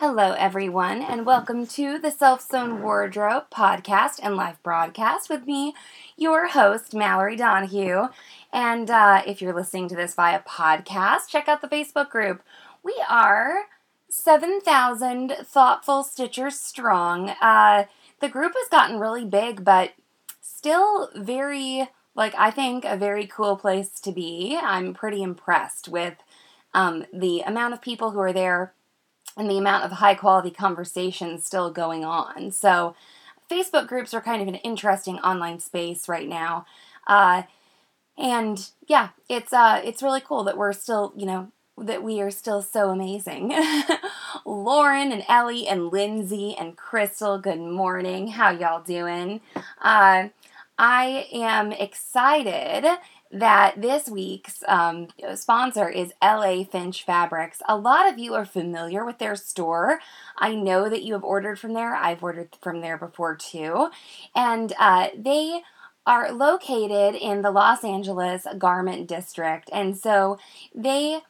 Hello, everyone, and welcome to the Self Sewn Wardrobe podcast and live broadcast with me, your host, Mallory Donohue. And uh, if you're listening to this via podcast, check out the Facebook group. We are 7,000 thoughtful stitchers strong. Uh, the group has gotten really big, but still very, like, I think a very cool place to be. I'm pretty impressed with um, the amount of people who are there and the amount of high quality conversations still going on. So, Facebook groups are kind of an interesting online space right now. Uh, and yeah, it's uh it's really cool that we're still, you know, that we are still so amazing. Lauren and Ellie and Lindsay and Crystal, good morning. How y'all doing? Uh, I am excited that this week's um, sponsor is LA Finch Fabrics. A lot of you are familiar with their store. I know that you have ordered from there. I've ordered from there before too. And uh, they are located in the Los Angeles Garment District. And so they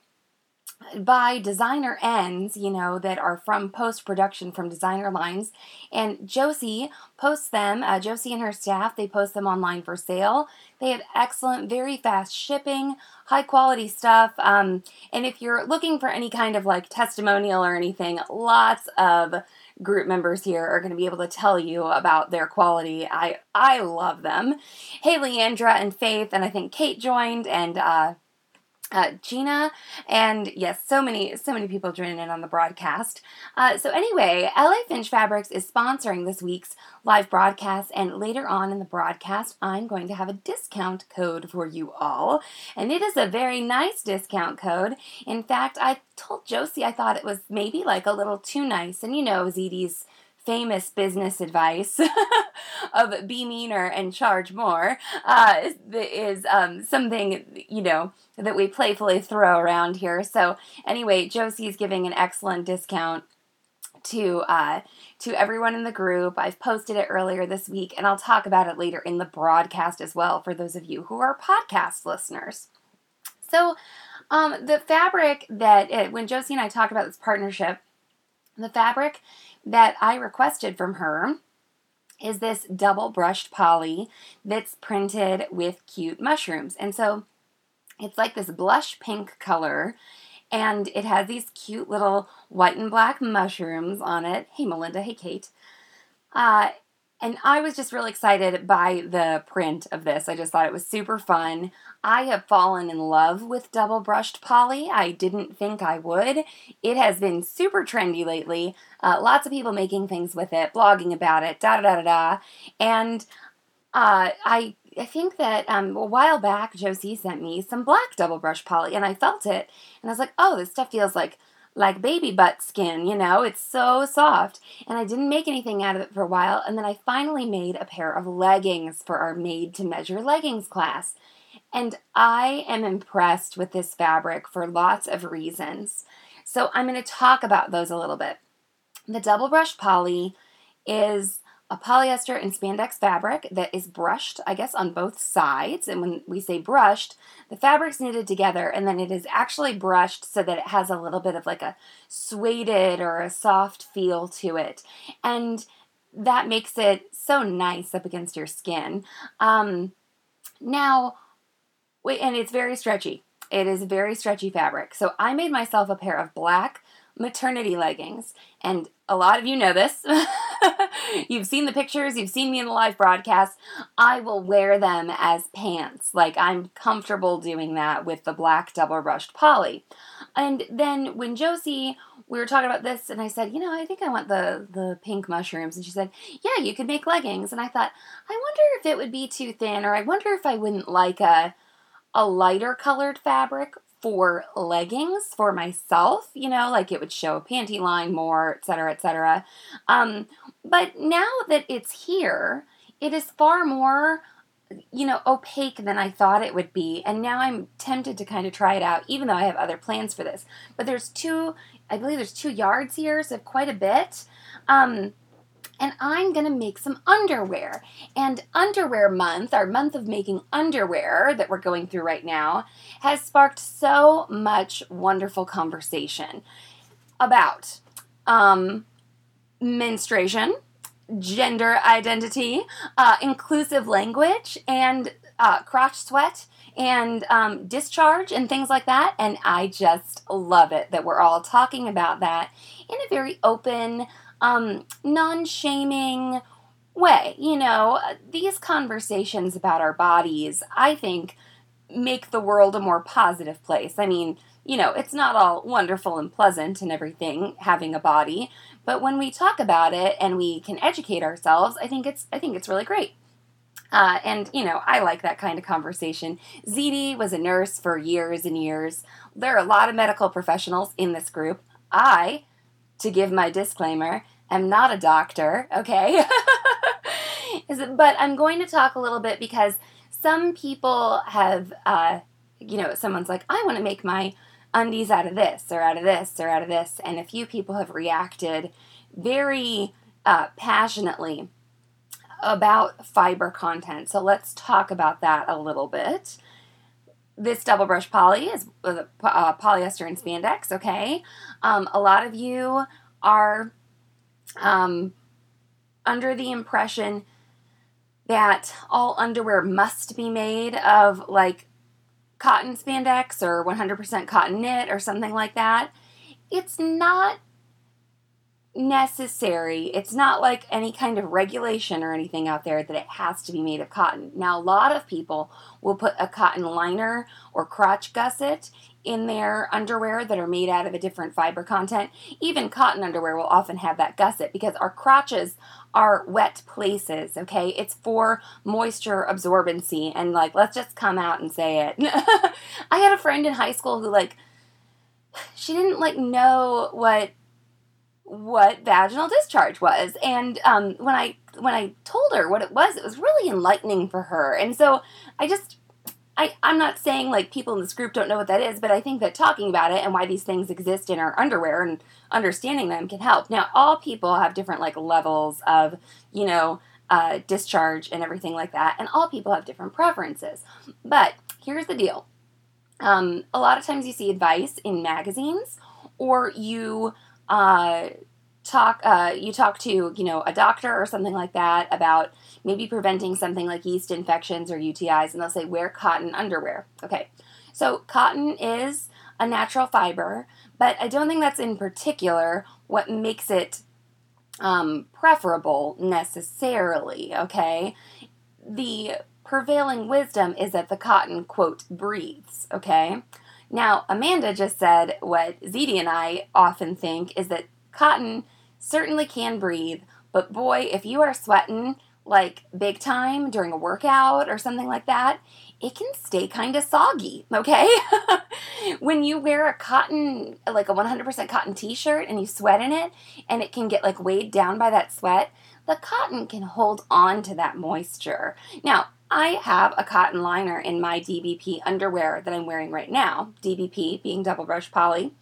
buy designer ends, you know, that are from post production from designer lines. And Josie posts them, uh, Josie and her staff, they post them online for sale. They have excellent, very fast shipping, high quality stuff. Um, and if you're looking for any kind of like testimonial or anything, lots of group members here are going to be able to tell you about their quality. I I love them. Hey, Leandra and Faith, and I think Kate joined, and uh, uh, Gina, and yes, so many, so many people joining in on the broadcast. Uh, so anyway, LA Finch Fabrics is sponsoring this week's live broadcast, and later on in the broadcast, I'm going to have a discount code for you all, and it is a very nice discount code. In fact, I told Josie I thought it was maybe like a little too nice, and you know, ZD's famous business advice of be meaner and charge more uh, is um, something you know that we playfully throw around here. So anyway, Josie's giving an excellent discount to uh, to everyone in the group. I've posted it earlier this week, and I'll talk about it later in the broadcast as well for those of you who are podcast listeners. So, um, the fabric that it, when Josie and I talk about this partnership, the fabric that I requested from her is this double brushed poly that's printed with cute mushrooms. And so it's like this blush pink color and it has these cute little white and black mushrooms on it. Hey, Melinda. Hey, Kate. Uh, and I was just really excited by the print of this. I just thought it was super fun. I have fallen in love with double brushed poly. I didn't think I would. It has been super trendy lately. Uh, lots of people making things with it, blogging about it, da da da da. And uh, I I think that um, a while back, Josie sent me some black double brush poly, and I felt it, and I was like, "Oh, this stuff feels like like baby butt skin, you know, it's so soft. And I didn't make anything out of it for a while. And then I finally made a pair of leggings for our made to measure leggings class. And I am impressed with this fabric for lots of reasons. So I'm going to talk about those a little bit. The double brush poly is a polyester and spandex fabric that is brushed, I guess, on both sides. And when we say brushed, the fabric's knitted together and then it is actually brushed so that it has a little bit of like a sueded or a soft feel to it. And that makes it so nice up against your skin. Um, now, and it's very stretchy. It is very stretchy fabric. So I made myself a pair of black maternity leggings. And a lot of you know this. you've seen the pictures, you've seen me in the live broadcast. I will wear them as pants. Like I'm comfortable doing that with the black double brushed poly. And then when Josie, we were talking about this, and I said, you know, I think I want the the pink mushrooms, and she said, yeah, you could make leggings. And I thought, I wonder if it would be too thin, or I wonder if I wouldn't like a a lighter colored fabric for leggings for myself, you know, like it would show a panty line more, etc., etc. Um, but now that it's here, it is far more you know, opaque than I thought it would be. And now I'm tempted to kind of try it out, even though I have other plans for this. But there's two, I believe there's two yards here, so quite a bit. Um, and I'm gonna make some underwear. And underwear month, our month of making underwear that we're going through right now, has sparked so much wonderful conversation about um, menstruation, gender identity, uh, inclusive language, and uh, crotch sweat and um, discharge and things like that. And I just love it that we're all talking about that in a very open, um, non shaming way. You know, these conversations about our bodies, I think, make the world a more positive place. I mean, you know, it's not all wonderful and pleasant and everything having a body, but when we talk about it and we can educate ourselves, I think it's I think it's really great. Uh, and you know, I like that kind of conversation. ZD was a nurse for years and years. There are a lot of medical professionals in this group. I, to give my disclaimer, I'm not a doctor. Okay, but I'm going to talk a little bit because some people have, uh, you know, someone's like, I want to make my undies out of this or out of this or out of this. And a few people have reacted very uh, passionately about fiber content. So let's talk about that a little bit. This double brush poly is uh, uh polyester and spandex, okay? Um, a lot of you are um, under the impression that all underwear must be made of like cotton spandex or 100% cotton knit or something like that. It's not necessary. It's not like any kind of regulation or anything out there that it has to be made of cotton. Now, a lot of people will put a cotton liner or crotch gusset in their underwear that are made out of a different fiber content. Even cotton underwear will often have that gusset because our crotches are wet places, okay? It's for moisture absorbency and like let's just come out and say it. I had a friend in high school who like she didn't like know what what vaginal discharge was and um, when i when i told her what it was it was really enlightening for her and so i just I, I'm not saying like people in this group don't know what that is, but I think that talking about it and why these things exist in our underwear and understanding them can help. Now, all people have different like levels of, you know, uh, discharge and everything like that, and all people have different preferences. But here's the deal um, a lot of times you see advice in magazines or you uh, talk uh, you talk to you know a doctor or something like that about maybe preventing something like yeast infections or UTIs and they'll say wear cotton underwear. Okay. So cotton is a natural fiber, but I don't think that's in particular what makes it um, preferable necessarily, okay? The prevailing wisdom is that the cotton, quote, breathes, okay? Now, Amanda just said what ZD and I often think is that cotton certainly can breathe, but boy, if you are sweating like big time during a workout or something like that, it can stay kind of soggy, okay? when you wear a cotton, like a 100% cotton t shirt and you sweat in it and it can get like weighed down by that sweat, the cotton can hold on to that moisture. Now, I have a cotton liner in my DBP underwear that I'm wearing right now, DBP being double brush poly.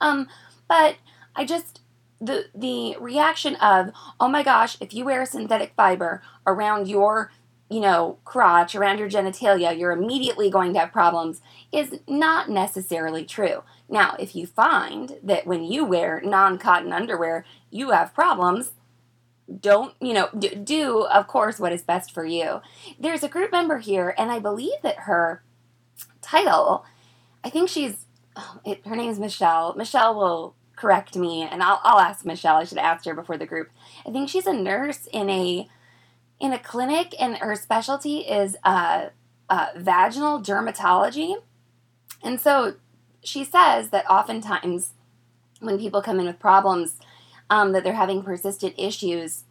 Um, but I just the the reaction of oh my gosh if you wear synthetic fiber around your you know crotch around your genitalia you're immediately going to have problems is not necessarily true now if you find that when you wear non-cotton underwear you have problems don't you know do, do of course what is best for you there's a group member here and i believe that her title i think she's oh, it, her name is michelle michelle will correct me, and I'll, I'll ask Michelle. I should have asked her before the group. I think she's a nurse in a in a clinic, and her specialty is uh, uh, vaginal dermatology. And so she says that oftentimes when people come in with problems, um, that they're having persistent issues,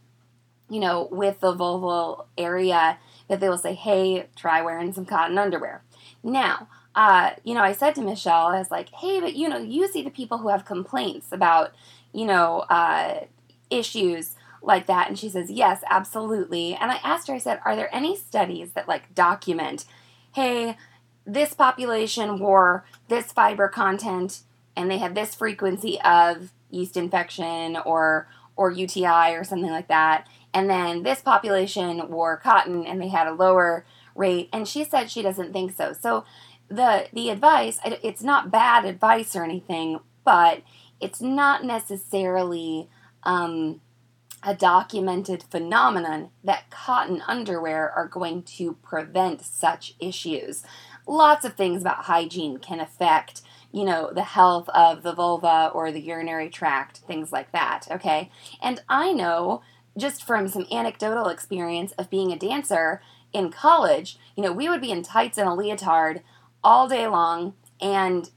you know, with the vulval area, that they will say, "Hey, try wearing some cotton underwear." Now, uh, you know, I said to Michelle, I was like, hey, but you know, you see the people who have complaints about, you know, uh, issues like that? And she says, Yes, absolutely. And I asked her, I said, Are there any studies that like document, hey, this population wore this fiber content and they had this frequency of yeast infection or or UTI or something like that. And then this population wore cotton and they had a lower rate. And she said she doesn't think so. So the the advice it's not bad advice or anything, but it's not necessarily um, a documented phenomenon that cotton underwear are going to prevent such issues. Lots of things about hygiene can affect, you know, the health of the vulva or the urinary tract, things like that, okay? And I know just from some anecdotal experience of being a dancer in college, you know, we would be in tights and a leotard all day long and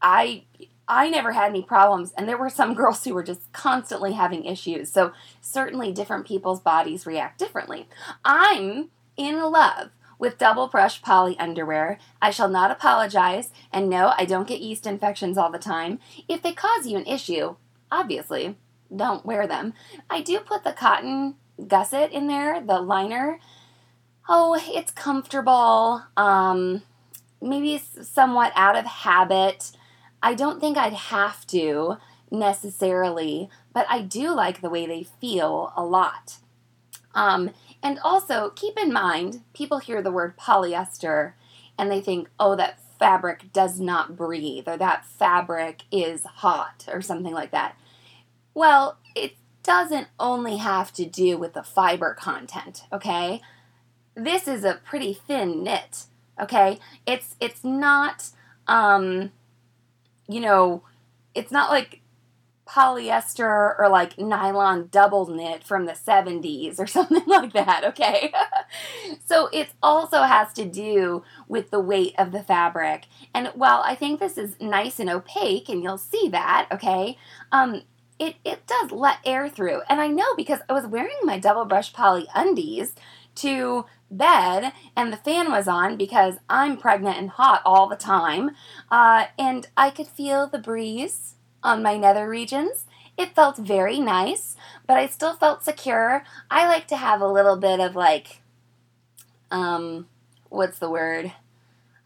I I never had any problems, and there were some girls who were just constantly having issues. So, certainly, different people's bodies react differently. I'm in love with double brush poly underwear. I shall not apologize, and no, I don't get yeast infections all the time. If they cause you an issue, obviously, don't wear them. I do put the cotton gusset in there, the liner. Oh, it's comfortable. Um, maybe somewhat out of habit. I don't think I'd have to necessarily, but I do like the way they feel a lot. Um, and also, keep in mind, people hear the word polyester and they think, oh, that fabric does not breathe or that fabric is hot or something like that. Well, it doesn't only have to do with the fiber content, okay? This is a pretty thin knit, okay? It's it's not um you know, it's not like polyester or like nylon double knit from the 70s or something like that, okay? so it also has to do with the weight of the fabric. And while I think this is nice and opaque, and you'll see that, okay, um, it, it does let air through. And I know because I was wearing my double brush poly undies to bed and the fan was on because I'm pregnant and hot all the time. Uh, and I could feel the breeze on my nether regions. It felt very nice, but I still felt secure. I like to have a little bit of like, um, what's the word?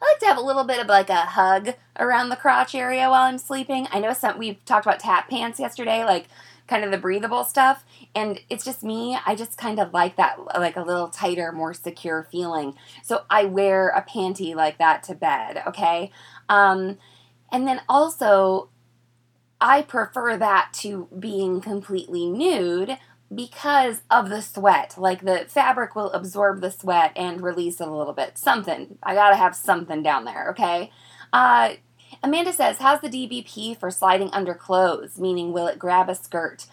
I like to have a little bit of like a hug around the crotch area while I'm sleeping. I know some we talked about tap pants yesterday, like kind of the breathable stuff. And it's just me. I just kind of like that, like a little tighter, more secure feeling. So I wear a panty like that to bed, okay? Um, and then also, I prefer that to being completely nude because of the sweat. Like the fabric will absorb the sweat and release it a little bit. Something. I gotta have something down there, okay? Uh, Amanda says, How's the DBP for sliding under clothes? Meaning, will it grab a skirt?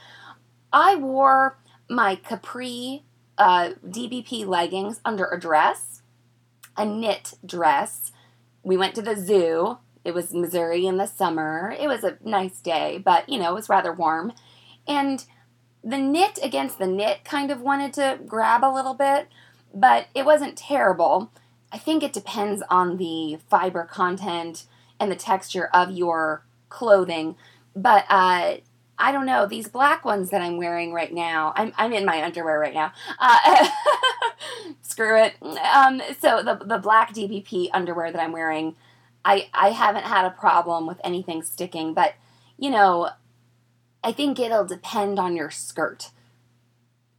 I wore my capri uh, DBP leggings under a dress, a knit dress. We went to the zoo. It was Missouri in the summer. It was a nice day, but you know, it was rather warm. And the knit against the knit kind of wanted to grab a little bit, but it wasn't terrible. I think it depends on the fiber content and the texture of your clothing. But uh, I don't know, these black ones that I'm wearing right now, I'm, I'm in my underwear right now. Uh, screw it. Um, so the, the black DBP underwear that I'm wearing, I, I haven't had a problem with anything sticking, but you know, I think it'll depend on your skirt.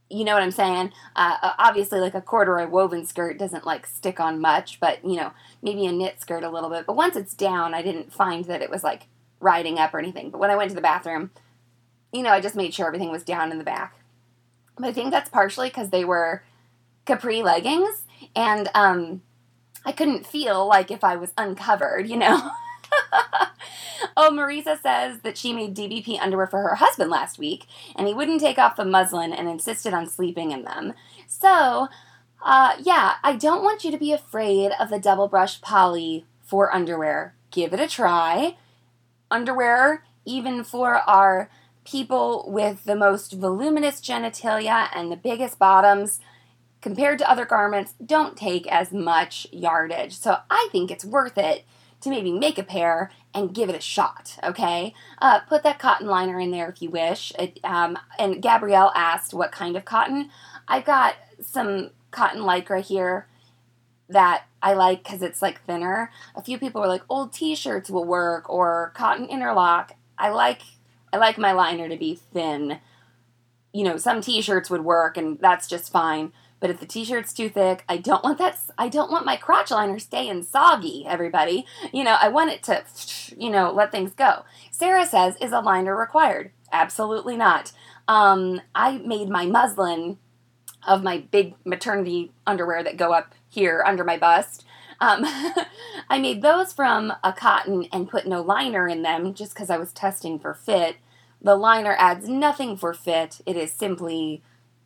You know what I'm saying? Uh, obviously, like a corduroy woven skirt doesn't like stick on much, but you know, maybe a knit skirt a little bit. But once it's down, I didn't find that it was like riding up or anything. But when I went to the bathroom, you know, I just made sure everything was down in the back. But I think that's partially because they were capri leggings, and um, I couldn't feel like if I was uncovered, you know. oh, Marisa says that she made DBP underwear for her husband last week, and he wouldn't take off the muslin and insisted on sleeping in them. So, uh, yeah, I don't want you to be afraid of the double brush poly for underwear. Give it a try. Underwear, even for our people with the most voluminous genitalia and the biggest bottoms, compared to other garments, don't take as much yardage. So I think it's worth it to maybe make a pair and give it a shot, okay? Uh, put that cotton liner in there if you wish. It, um, and Gabrielle asked what kind of cotton. I've got some cotton lycra here that I like because it's like thinner. A few people were like, old t-shirts will work or cotton interlock. I like I like my liner to be thin. You know, some t-shirts would work and that's just fine. But if the t-shirt's too thick, I don't want that I don't want my crotch liner staying soggy, everybody. You know, I want it to you know, let things go. Sarah says, is a liner required? Absolutely not. Um, I made my muslin of my big maternity underwear that go up here under my bust. Um, I made those from a cotton and put no liner in them just because I was testing for fit. The liner adds nothing for fit. It is simply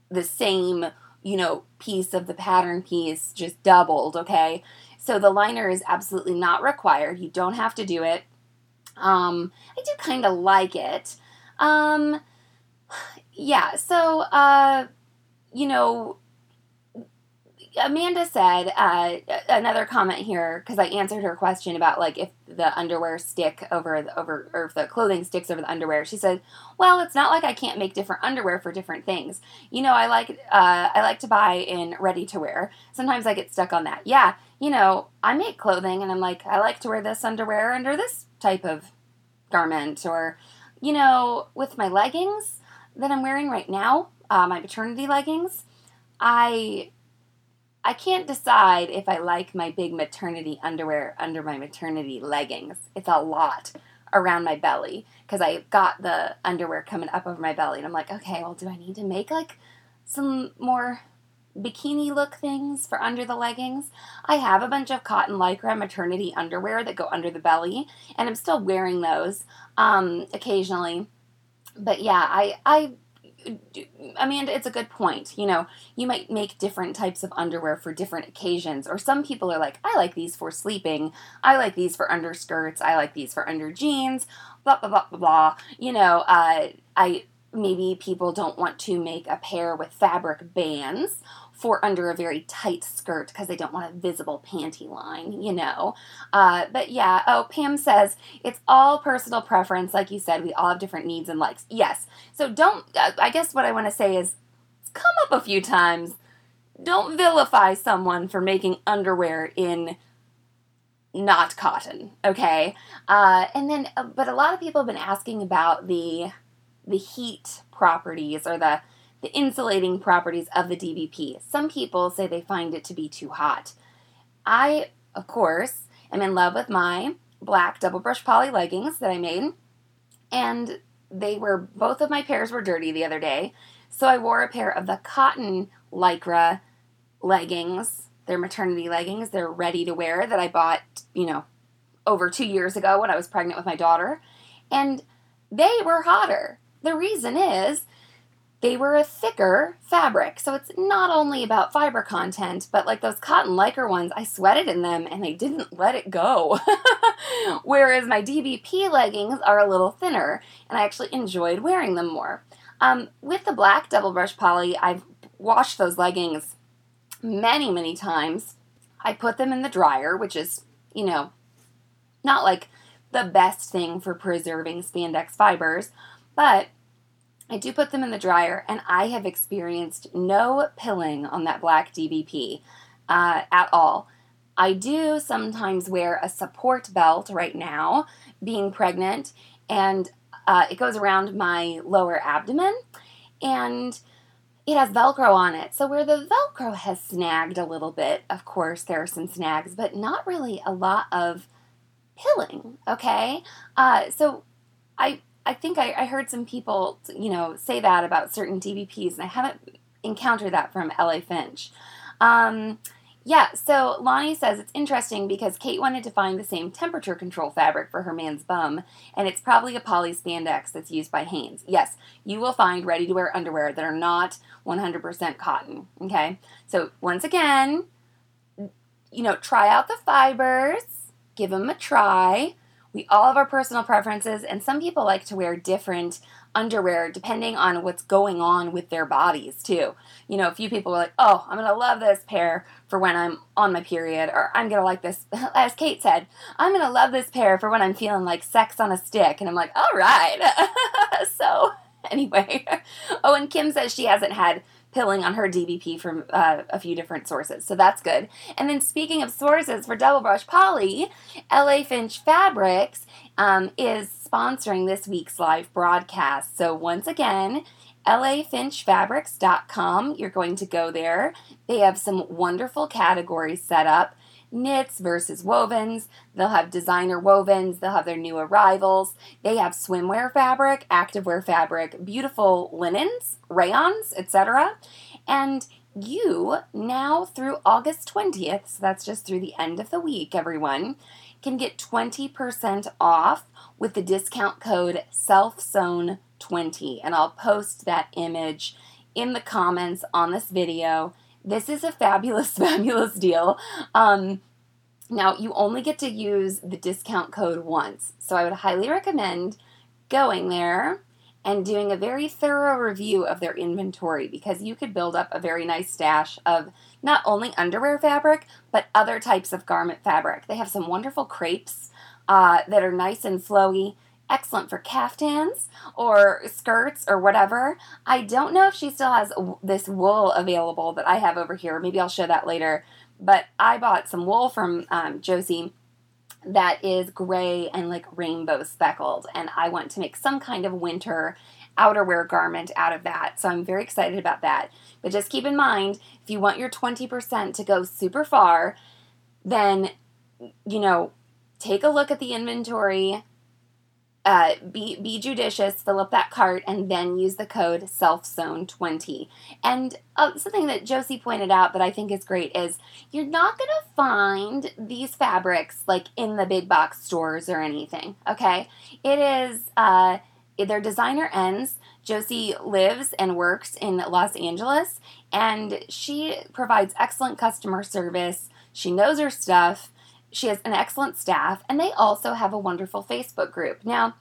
the same, you know, piece of the pattern piece, just doubled, okay? So the liner is absolutely not required. You don't have to do it. Um, I do kind of like it. Um, yeah, so, uh, you know, Amanda said uh, another comment here because I answered her question about like if the underwear stick over the, over or if the clothing sticks over the underwear. She said, "Well, it's not like I can't make different underwear for different things. You know, I like uh, I like to buy in ready to wear. Sometimes I get stuck on that. Yeah, you know, I make clothing and I'm like I like to wear this underwear under this type of garment or you know with my leggings that I'm wearing right now, uh, my maternity leggings." I I can't decide if I like my big maternity underwear under my maternity leggings. It's a lot around my belly because I got the underwear coming up over my belly and I'm like, okay, well, do I need to make like some more bikini look things for under the leggings? I have a bunch of cotton lycra maternity underwear that go under the belly and I'm still wearing those um, occasionally. But yeah, I I Amanda, it's a good point. You know, you might make different types of underwear for different occasions, or some people are like, I like these for sleeping, I like these for underskirts, I like these for under jeans, blah blah blah blah blah. You know, uh, I maybe people don't want to make a pair with fabric bands for under a very tight skirt because they don't want a visible panty line, you know. Uh, but yeah, oh, Pam says it's all personal preference. Like you said, we all have different needs and likes. Yes. So don't, uh, I guess what I want to say is come up a few times. Don't vilify someone for making underwear in not cotton, okay? Uh, and then, uh, but a lot of people have been asking about the the heat properties or the the insulating properties of the DBP. Some people say they find it to be too hot. I, of course, am in love with my black double brush poly leggings that I made, and they were both of my pairs were dirty the other day. So I wore a pair of the cotton lycra leggings. They're maternity leggings. They're ready to wear that I bought, you know, over two years ago when I was pregnant with my daughter. And they were hotter. The reason is they were a thicker fabric. So it's not only about fiber content, but like those cotton lycra ones, I sweated in them and they didn't let it go. Whereas my DBP leggings are a little thinner and I actually enjoyed wearing them more. Um, with the black double brush poly, I've washed those leggings many, many times. I put them in the dryer, which is, you know, not like the best thing for preserving spandex fibers, but I do put them in the dryer, and I have experienced no pilling on that black DBP uh, at all. I do sometimes wear a support belt right now, being pregnant, and uh, it goes around my lower abdomen, and it has Velcro on it. So, where the Velcro has snagged a little bit, of course, there are some snags, but not really a lot of pilling, okay? Uh, so, I I think I, I heard some people, you know, say that about certain DBPs, and I haven't encountered that from LA Finch. Um, yeah, so Lonnie says it's interesting because Kate wanted to find the same temperature control fabric for her man's bum, and it's probably a poly spandex that's used by Hanes. Yes, you will find ready to wear underwear that are not 100% cotton. Okay, so once again, you know, try out the fibers, give them a try we all have our personal preferences, and some people like to wear different underwear depending on what's going on with their bodies, too. You know, a few people are like, oh, I'm going to love this pair for when I'm on my period, or I'm going to like this, as Kate said, I'm going to love this pair for when I'm feeling like sex on a stick. And I'm like, all right. so, anyway. Oh, and Kim says she hasn't had pilling on her DBP from uh, a few different sources. So that's good. And then speaking of sources for Double Brush Poly, LA Finch Fabrics um, is sponsoring this week's live broadcast. So once again, lafinchfabrics.com. You're going to go there. They have some wonderful categories set up knits versus wovens. They'll have designer wovens. They'll have their new arrivals. They have swimwear fabric, activewear fabric, beautiful linens, rayons, etc. And you now through August 20th, so that's just through the end of the week, everyone, can get 20% off with the discount code SELFSEWN20. And I'll post that image in the comments on this video this is a fabulous, fabulous deal. Um, now, you only get to use the discount code once, so I would highly recommend going there and doing a very thorough review of their inventory because you could build up a very nice stash of not only underwear fabric, but other types of garment fabric. They have some wonderful crepes uh, that are nice and flowy excellent for caftans or skirts or whatever. I don't know if she still has this wool available that I have over here. Maybe I'll show that later. But I bought some wool from um, Josie that is gray and like rainbow speckled, and I want to make some kind of winter outerwear garment out of that. So I'm very excited about that. But just keep in mind, if you want your 20% to go super far, then, you know, take a look at the inventory, uh, be be judicious, fill up that cart, and then use the code SELFSEWN20. And uh, something that Josie pointed out that I think is great is you're not gonna find these fabrics like in the big box stores or anything. Okay, it is uh, their designer ends. Josie lives and works in Los Angeles, and she provides excellent customer service. She knows her stuff she has an excellent staff, and they also have a wonderful Facebook group. Now,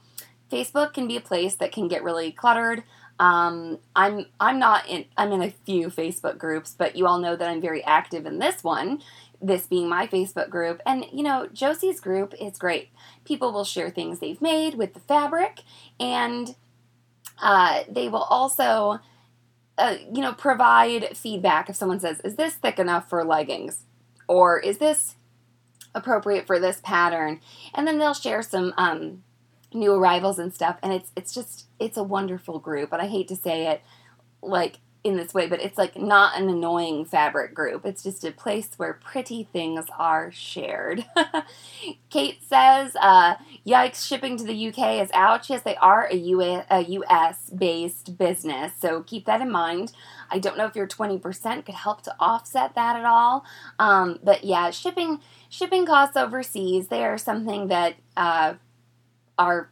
Facebook can be a place that can get really cluttered. Um, I'm I'm not in I'm in a few Facebook groups, but you all know that I'm very active in this one. This being my Facebook group, and you know Josie's group is great. People will share things they've made with the fabric, and uh, they will also, uh, you know, provide feedback if someone says, "Is this thick enough for leggings?" or "Is this appropriate for this pattern. And then they'll share some um, new arrivals and stuff. And it's it's just it's a wonderful group. And I hate to say it like in this way, but it's like not an annoying fabric group. It's just a place where pretty things are shared. Kate says, uh, "Yikes! Shipping to the UK is ouch." Yes, they are a US, a US based business, so keep that in mind. I don't know if your twenty percent could help to offset that at all, um, but yeah, shipping shipping costs overseas they are something that uh, are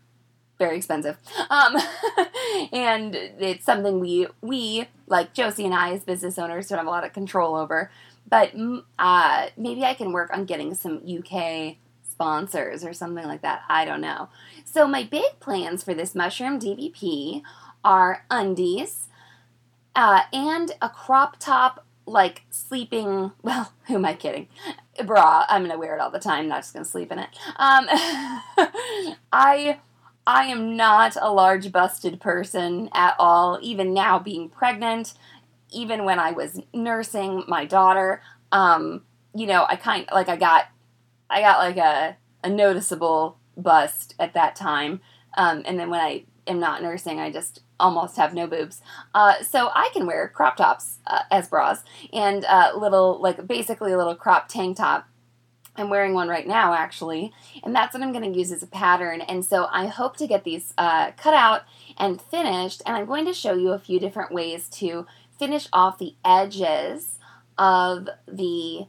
very expensive. Um, and it's something we we like Josie and I as business owners don't have a lot of control over. But mm, uh, maybe I can work on getting some UK sponsors or something like that. I don't know. So my big plans for this mushroom DBP are undies uh, and a crop top like sleeping well who am i kidding bra i'm gonna wear it all the time not just gonna sleep in it um i I am not a large busted person at all, even now being pregnant, even when I was nursing my daughter. Um, you know, I kind like I got I got like a, a noticeable bust at that time. Um, and then when I am not nursing, I just almost have no boobs. Uh, so I can wear crop tops uh, as bras and uh, little, like basically a little crop tank top I'm wearing one right now, actually, and that's what I'm going to use as a pattern. And so I hope to get these uh, cut out and finished, and I'm going to show you a few different ways to finish off the edges of the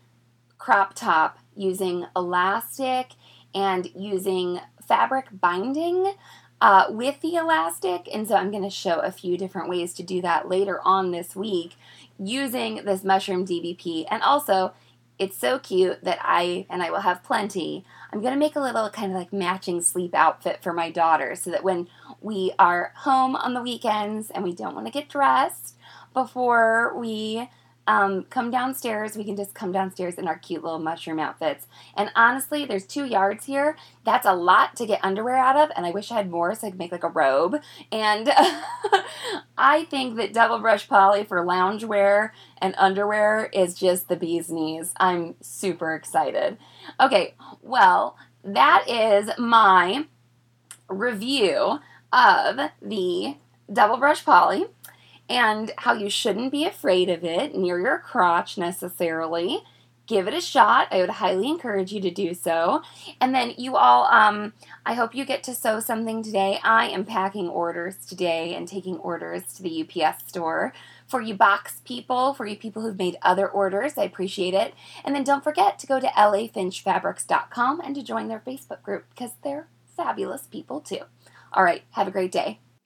crop top using elastic and using fabric binding uh, with the elastic. And so I'm going to show a few different ways to do that later on this week using this mushroom DBP and also it's so cute that I, and I will have plenty, I'm going to make a little kind of like matching sleep outfit for my daughter so that when we are home on the weekends and we don't want to get dressed before we um, come downstairs. We can just come downstairs in our cute little mushroom outfits. And honestly, there's two yards here. That's a lot to get underwear out of, and I wish I had more so I could make like a robe. And I think that double brush poly for loungewear and underwear is just the bee's knees. I'm super excited. Okay, well, that is my review of the double brush poly and how you shouldn't be afraid of it near your crotch necessarily. Give it a shot. I would highly encourage you to do so. And then you all, um, I hope you get to sew something today. I am packing orders today and taking orders to the UPS store. For you box people, for you people who've made other orders, I appreciate it. And then don't forget to go to lafinchfabrics.com and to join their Facebook group because they're fabulous people too. All right, have a great day.